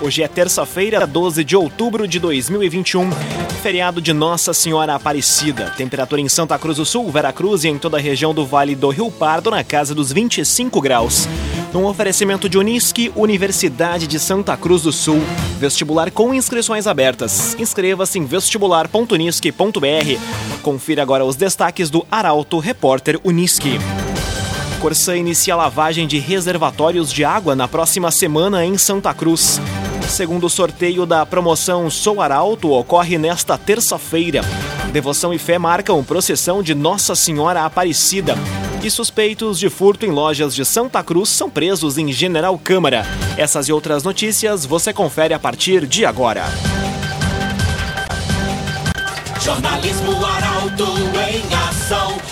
Hoje é terça-feira, 12 de outubro de 2021, feriado de Nossa Senhora Aparecida. Temperatura em Santa Cruz do Sul, Veracruz e em toda a região do Vale do Rio Pardo na casa dos 25 graus. Num oferecimento de Unisque, Universidade de Santa Cruz do Sul. Vestibular com inscrições abertas. Inscreva-se em vestibular.unisque.br. Confira agora os destaques do Arauto Repórter Unisque. Corsã inicia a lavagem de reservatórios de água na próxima semana em Santa Cruz. Segundo sorteio da promoção Sou Arauto, ocorre nesta terça-feira. Devoção e fé marcam procissão de Nossa Senhora Aparecida. E suspeitos de furto em lojas de Santa Cruz são presos em General Câmara. Essas e outras notícias você confere a partir de agora. Jornalismo Arauto em ação.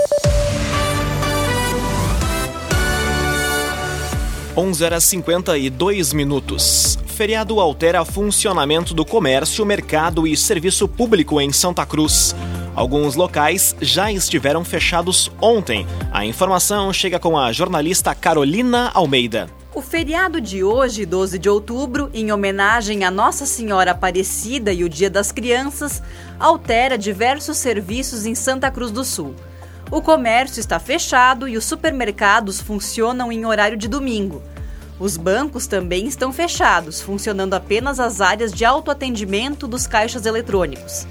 11 horas 52 minutos. Feriado altera funcionamento do comércio, mercado e serviço público em Santa Cruz. Alguns locais já estiveram fechados ontem. A informação chega com a jornalista Carolina Almeida. O feriado de hoje, 12 de outubro, em homenagem a Nossa Senhora Aparecida e o Dia das Crianças, altera diversos serviços em Santa Cruz do Sul. O comércio está fechado e os supermercados funcionam em horário de domingo. Os bancos também estão fechados, funcionando apenas as áreas de autoatendimento dos caixas eletrônicos.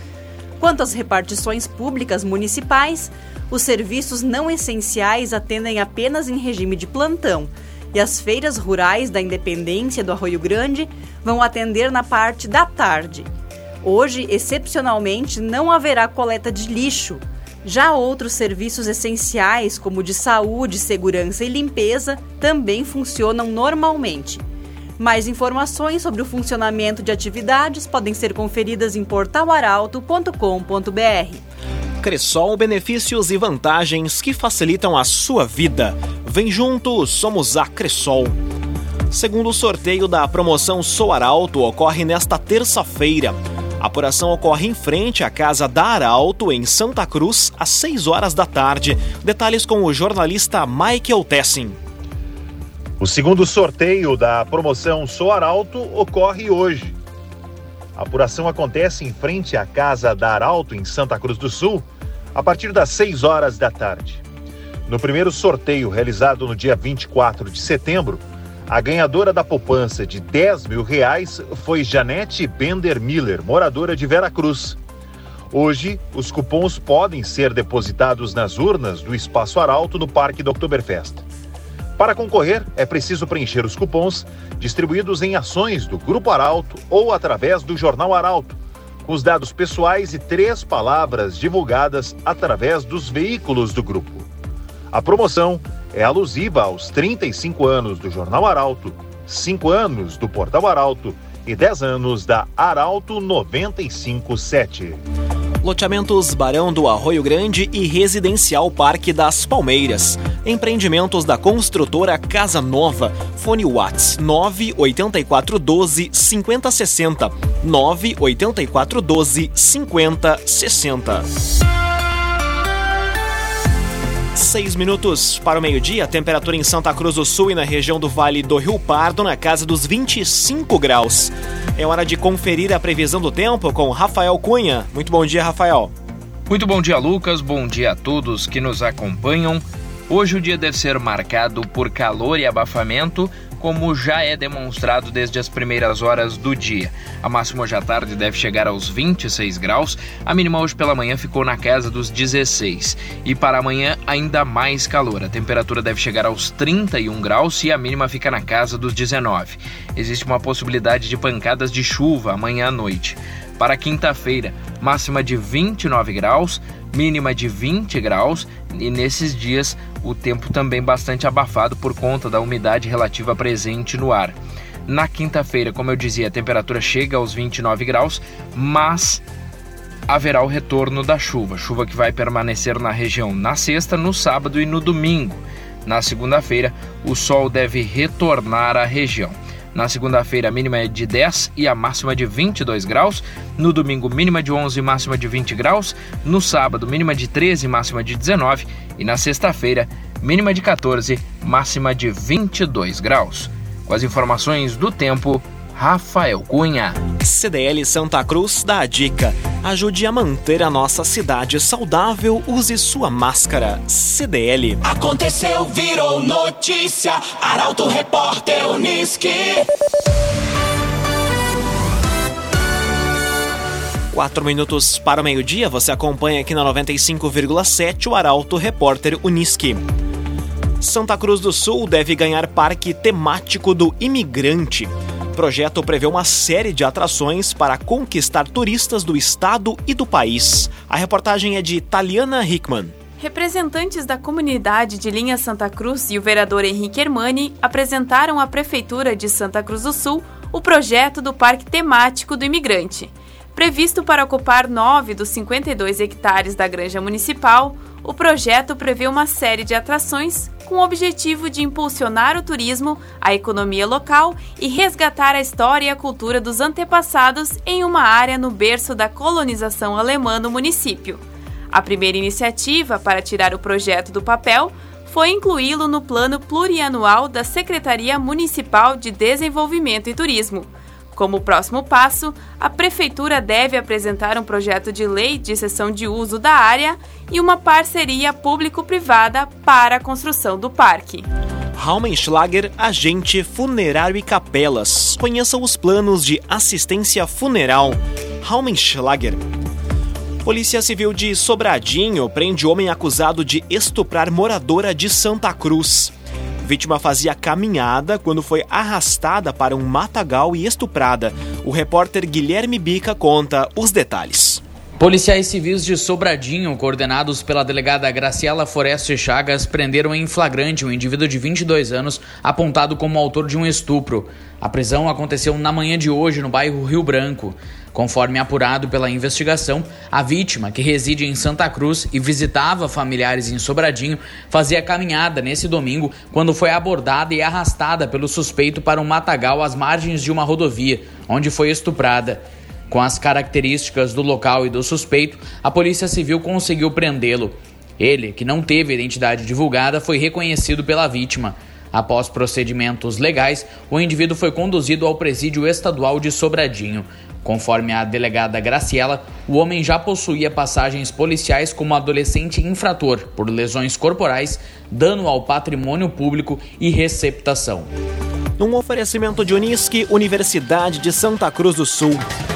Quanto às repartições públicas municipais, os serviços não essenciais atendem apenas em regime de plantão e as feiras rurais da Independência do Arroio Grande vão atender na parte da tarde. Hoje, excepcionalmente, não haverá coleta de lixo, já outros serviços essenciais, como de saúde, segurança e limpeza, também funcionam normalmente. Mais informações sobre o funcionamento de atividades podem ser conferidas em portalaralto.com.br. Cressol, benefícios e vantagens que facilitam a sua vida. Vem junto, somos a Cressol. Segundo sorteio da promoção Sou Arauto, ocorre nesta terça-feira. A apuração ocorre em frente à casa da Arauto, em Santa Cruz, às 6 horas da tarde. Detalhes com o jornalista Michael Tessin. O segundo sorteio da promoção Sou Arauto ocorre hoje. A apuração acontece em frente à casa da Arauto, em Santa Cruz do Sul, a partir das 6 horas da tarde. No primeiro sorteio realizado no dia 24 de setembro, a ganhadora da poupança de 10 mil reais foi Janete Bender Miller, moradora de Veracruz. Hoje, os cupons podem ser depositados nas urnas do Espaço Arauto no Parque do Oktoberfest. Para concorrer, é preciso preencher os cupons distribuídos em ações do Grupo Arauto ou através do Jornal Arauto, com os dados pessoais e três palavras divulgadas através dos veículos do grupo. A promoção é alusiva aos 35 anos do Jornal Arauto, 5 anos do Portal Arauto e 10 anos da Arauto 957. Loteamentos Barão do Arroio Grande e Residencial Parque das Palmeiras. Empreendimentos da construtora Casa Nova. Fone Whats 98412 5060. 98412 5060. Seis minutos para o meio-dia, temperatura em Santa Cruz do Sul e na região do Vale do Rio Pardo na casa dos 25 graus. É hora de conferir a previsão do tempo com Rafael Cunha. Muito bom dia, Rafael. Muito bom dia, Lucas. Bom dia a todos que nos acompanham. Hoje o dia deve ser marcado por calor e abafamento, como já é demonstrado desde as primeiras horas do dia. A máxima hoje à tarde deve chegar aos 26 graus, a mínima hoje pela manhã ficou na casa dos 16. E para amanhã, ainda mais calor. A temperatura deve chegar aos 31 graus e a mínima fica na casa dos 19. Existe uma possibilidade de pancadas de chuva amanhã à noite. Para quinta-feira, máxima de 29 graus, mínima de 20 graus e nesses dias o tempo também bastante abafado por conta da umidade relativa presente no ar. Na quinta-feira, como eu dizia, a temperatura chega aos 29 graus, mas haverá o retorno da chuva, chuva que vai permanecer na região na sexta, no sábado e no domingo. Na segunda-feira, o sol deve retornar à região. Na segunda-feira, a mínima é de 10 e a máxima de 22 graus. No domingo, mínima de 11 e máxima de 20 graus. No sábado, mínima de 13 e máxima de 19. E na sexta-feira, mínima de 14, máxima de 22 graus. Com as informações do tempo, Rafael Cunha. CDL Santa Cruz dá a dica. Ajude a manter a nossa cidade saudável, use sua máscara. CDL. Aconteceu, virou notícia. Arauto Repórter Uniski. Quatro minutos para o meio-dia, você acompanha aqui na 95,7 o Arauto Repórter Uniski. Santa Cruz do Sul deve ganhar parque temático do imigrante. O projeto prevê uma série de atrações para conquistar turistas do estado e do país. A reportagem é de Taliana Hickman. Representantes da comunidade de Linha Santa Cruz e o vereador Henrique Hermani apresentaram à Prefeitura de Santa Cruz do Sul o projeto do Parque Temático do Imigrante. Previsto para ocupar 9 dos 52 hectares da Granja Municipal, o projeto prevê uma série de atrações com o objetivo de impulsionar o turismo, a economia local e resgatar a história e a cultura dos antepassados em uma área no berço da colonização alemã no município. A primeira iniciativa para tirar o projeto do papel foi incluí-lo no plano plurianual da Secretaria Municipal de Desenvolvimento e Turismo. Como próximo passo, a Prefeitura deve apresentar um projeto de lei de cessão de uso da área e uma parceria público-privada para a construção do parque. Raumenschlager, agente funerário e capelas. Conheça os planos de assistência funeral. Raumenschlager. Polícia Civil de Sobradinho prende homem acusado de estuprar moradora de Santa Cruz vítima fazia caminhada quando foi arrastada para um matagal e estuprada. O repórter Guilherme Bica conta os detalhes. Policiais civis de Sobradinho, coordenados pela delegada Graciela Foreste Chagas, prenderam em flagrante um indivíduo de 22 anos apontado como autor de um estupro. A prisão aconteceu na manhã de hoje no bairro Rio Branco. Conforme apurado pela investigação, a vítima, que reside em Santa Cruz e visitava familiares em Sobradinho, fazia caminhada nesse domingo quando foi abordada e arrastada pelo suspeito para um matagal às margens de uma rodovia, onde foi estuprada. Com as características do local e do suspeito, a Polícia Civil conseguiu prendê-lo. Ele, que não teve identidade divulgada, foi reconhecido pela vítima. Após procedimentos legais, o indivíduo foi conduzido ao presídio estadual de Sobradinho. Conforme a delegada Graciela, o homem já possuía passagens policiais como adolescente infrator por lesões corporais, dano ao patrimônio público e receptação. Num oferecimento de Unisque, Universidade de Santa Cruz do Sul.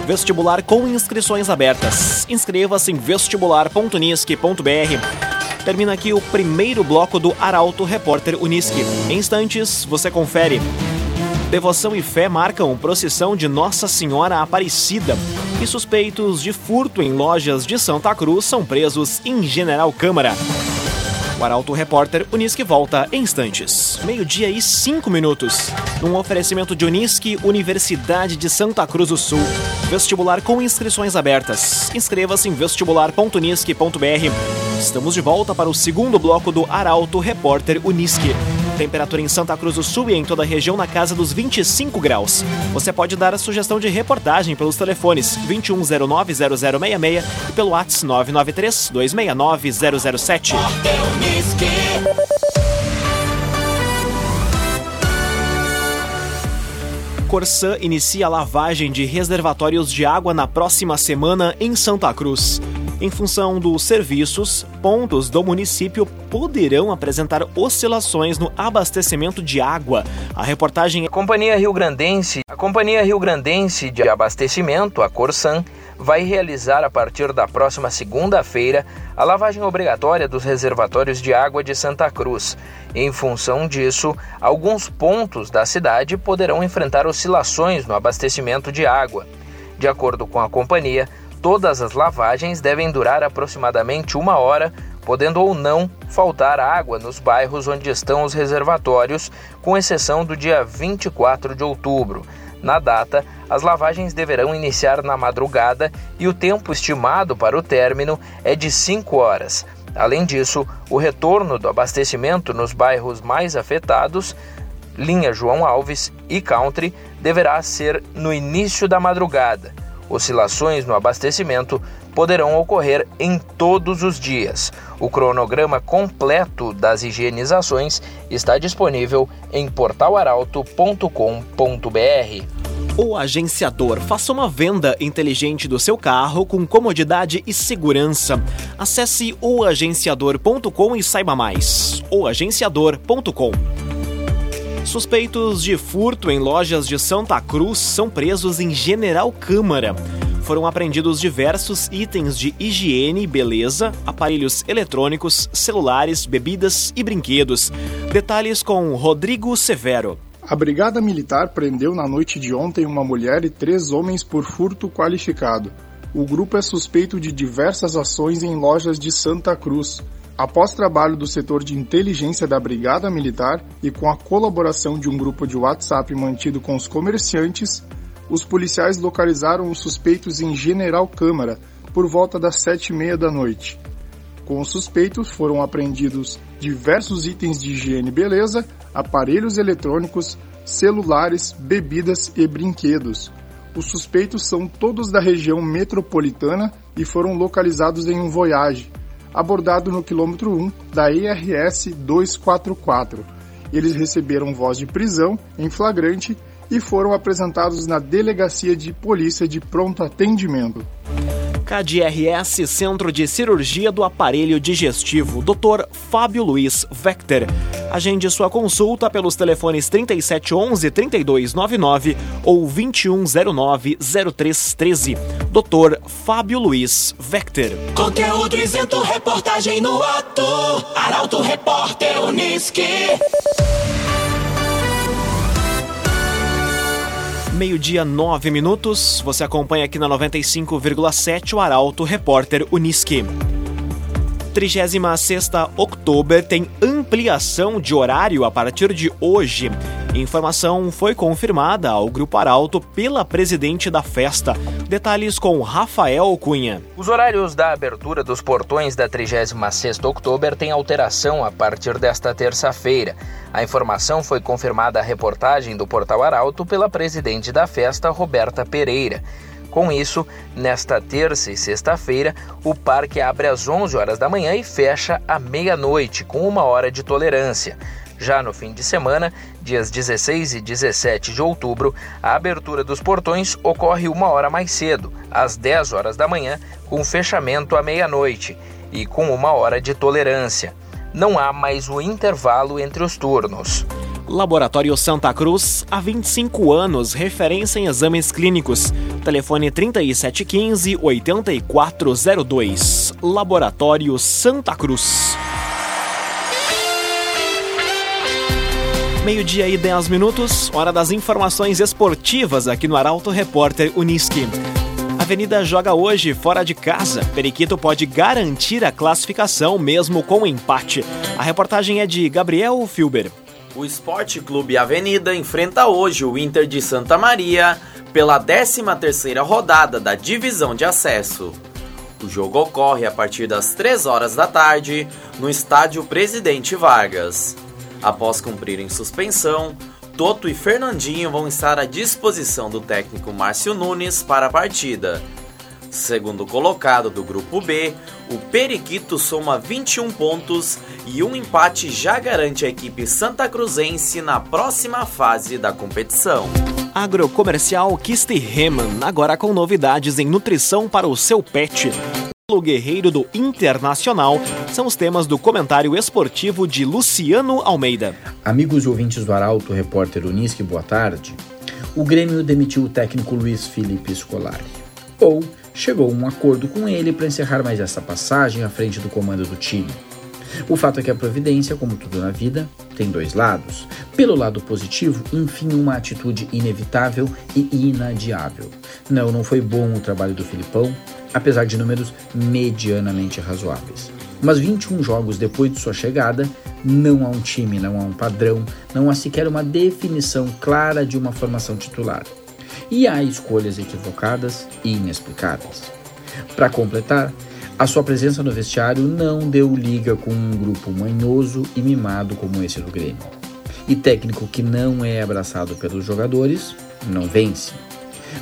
Vestibular com inscrições abertas. Inscreva-se em vestibular.unisque.br. Termina aqui o primeiro bloco do Arauto Repórter Unisque. Em instantes, você confere. Devoção e fé marcam procissão de Nossa Senhora Aparecida. E suspeitos de furto em lojas de Santa Cruz são presos em General Câmara. O Arauto Repórter Unisque volta em instantes. Meio-dia e cinco minutos. Um oferecimento de Unisque, Universidade de Santa Cruz do Sul. Vestibular com inscrições abertas. Inscreva-se em vestibular.unisque.br. Estamos de volta para o segundo bloco do Arauto Repórter Unisque. Temperatura em Santa Cruz do Sul e em toda a região na casa dos 25 graus. Você pode dar a sugestão de reportagem pelos telefones 2109-0066 e pelo WhatsApp 993-269-007. Corsã inicia a lavagem de reservatórios de água na próxima semana em Santa Cruz. Em função dos serviços, pontos do município poderão apresentar oscilações no abastecimento de água. A reportagem. A Companhia Rio Grandense, a Companhia Rio Grandense de Abastecimento, a Corsan, vai realizar a partir da próxima segunda-feira a lavagem obrigatória dos reservatórios de água de Santa Cruz. Em função disso, alguns pontos da cidade poderão enfrentar oscilações no abastecimento de água. De acordo com a companhia, Todas as lavagens devem durar aproximadamente uma hora, podendo ou não faltar água nos bairros onde estão os reservatórios, com exceção do dia 24 de outubro. Na data, as lavagens deverão iniciar na madrugada e o tempo estimado para o término é de 5 horas. Além disso, o retorno do abastecimento nos bairros mais afetados, linha João Alves e Country, deverá ser no início da madrugada. Oscilações no abastecimento poderão ocorrer em todos os dias. O cronograma completo das higienizações está disponível em portalaralto.com.br. O agenciador faça uma venda inteligente do seu carro com comodidade e segurança. Acesse oagenciador.com e saiba mais. oagenciador.com Suspeitos de furto em lojas de Santa Cruz são presos em General Câmara foram apreendidos diversos itens de higiene e beleza, aparelhos eletrônicos, celulares, bebidas e brinquedos. Detalhes com Rodrigo Severo. A Brigada Militar prendeu na noite de ontem uma mulher e três homens por furto qualificado. O grupo é suspeito de diversas ações em lojas de Santa Cruz. Após trabalho do setor de inteligência da Brigada Militar e com a colaboração de um grupo de WhatsApp mantido com os comerciantes, os policiais localizaram os suspeitos em General Câmara por volta das sete e meia da noite. Com os suspeitos foram apreendidos diversos itens de higiene e beleza, aparelhos eletrônicos, celulares, bebidas e brinquedos. Os suspeitos são todos da região metropolitana e foram localizados em um Voyage, abordado no quilômetro 1 da IRS 244. Eles receberam voz de prisão em flagrante e foram apresentados na Delegacia de Polícia de Pronto Atendimento. KDRS Centro de Cirurgia do Aparelho Digestivo, Dr. Fábio Luiz Vector. Agende sua consulta pelos telefones 3711-3299 ou 2109-0313. Dr. Fábio Luiz Vector. Conteúdo isento, reportagem no ato. Arauto Repórter Uniski. Meio-dia, nove minutos. Você acompanha aqui na 95,7 o Arauto Repórter Uniski. 36 outubro tem ampliação de horário a partir de hoje. Informação foi confirmada ao Grupo Arauto pela presidente da festa. Detalhes com Rafael Cunha. Os horários da abertura dos portões da 36 outubro têm alteração a partir desta terça-feira. A informação foi confirmada à reportagem do Portal Arauto pela presidente da festa, Roberta Pereira. Com isso, nesta terça e sexta-feira, o parque abre às 11 horas da manhã e fecha à meia-noite, com uma hora de tolerância. Já no fim de semana, dias 16 e 17 de outubro, a abertura dos portões ocorre uma hora mais cedo, às 10 horas da manhã, com fechamento à meia-noite e com uma hora de tolerância. Não há mais o intervalo entre os turnos. Laboratório Santa Cruz, há 25 anos, referência em exames clínicos. Telefone 3715-8402. Laboratório Santa Cruz. Meio-dia e 10 minutos, hora das informações esportivas aqui no Arauto Repórter Uniski. Avenida joga hoje fora de casa. Periquito pode garantir a classificação mesmo com empate. A reportagem é de Gabriel Filber. O Esporte Clube Avenida enfrenta hoje o Inter de Santa Maria pela 13ª rodada da divisão de acesso. O jogo ocorre a partir das 3 horas da tarde no estádio Presidente Vargas. Após cumprirem suspensão, Toto e Fernandinho vão estar à disposição do técnico Márcio Nunes para a partida. Segundo colocado do grupo B, o Periquito soma 21 pontos e um empate já garante a equipe santa cruzense na próxima fase da competição. Agrocomercial Kiste Reman, agora com novidades em nutrição para o seu pet. O Guerreiro do Internacional são os temas do comentário esportivo de Luciano Almeida. Amigos e ouvintes do Arauto, repórter Unisque, boa tarde. O Grêmio demitiu o técnico Luiz Felipe Scolari. Ou chegou a um acordo com ele para encerrar mais essa passagem à frente do comando do time. O fato é que a providência, como tudo na vida, tem dois lados. Pelo lado positivo, enfim, uma atitude inevitável e inadiável. Não, não foi bom o trabalho do Filipão, apesar de números medianamente razoáveis. Mas 21 jogos depois de sua chegada, não há um time, não há um padrão, não há sequer uma definição clara de uma formação titular. e há escolhas equivocadas e inexplicáveis. Para completar, a sua presença no vestiário não deu liga com um grupo manhoso e mimado como esse do Grêmio. E técnico que não é abraçado pelos jogadores não vence.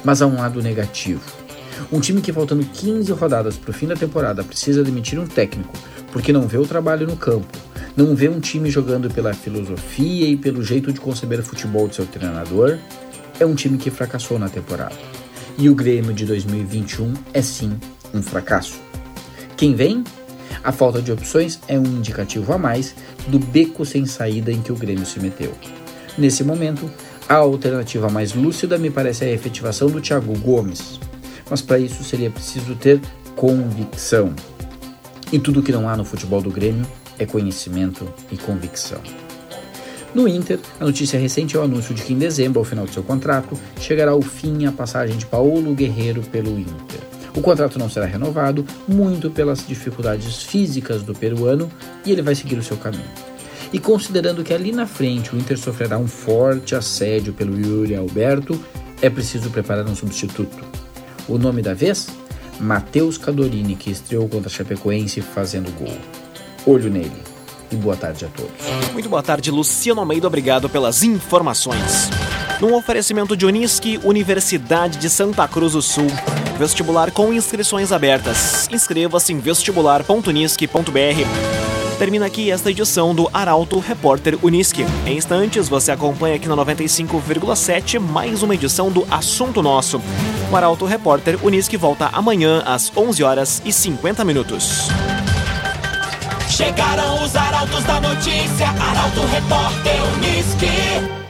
Mas há um lado negativo. Um time que faltando 15 rodadas para o fim da temporada precisa demitir um técnico porque não vê o trabalho no campo, não vê um time jogando pela filosofia e pelo jeito de conceber futebol de seu treinador, é um time que fracassou na temporada. E o Grêmio de 2021 é sim um fracasso. Quem vem? A falta de opções é um indicativo a mais do beco sem saída em que o Grêmio se meteu. Nesse momento, a alternativa mais lúcida me parece a efetivação do Thiago Gomes, mas para isso seria preciso ter convicção. E tudo que não há no futebol do Grêmio é conhecimento e convicção. No Inter, a notícia recente é o anúncio de que em dezembro, ao final do seu contrato, chegará ao fim a passagem de Paulo Guerreiro pelo Inter. O contrato não será renovado, muito pelas dificuldades físicas do peruano, e ele vai seguir o seu caminho. E considerando que ali na frente o Inter sofrerá um forte assédio pelo Yuri Alberto, é preciso preparar um substituto. O nome da vez? Matheus Cadorini, que estreou contra a Chapecoense fazendo gol. Olho nele. E boa tarde a todos. Muito boa tarde, Luciano Almeida. Obrigado pelas informações. Num oferecimento de Unisque, Universidade de Santa Cruz do Sul. Vestibular com inscrições abertas. Inscreva-se em vestibular.unisque.br. Termina aqui esta edição do Arauto Repórter Unisque. Em instantes, você acompanha aqui na 95,7 mais uma edição do Assunto Nosso. O Arauto Repórter Unisque volta amanhã às 11 horas e 50 minutos. Chegaram os arautos da notícia, Arauto Repórter Unisque.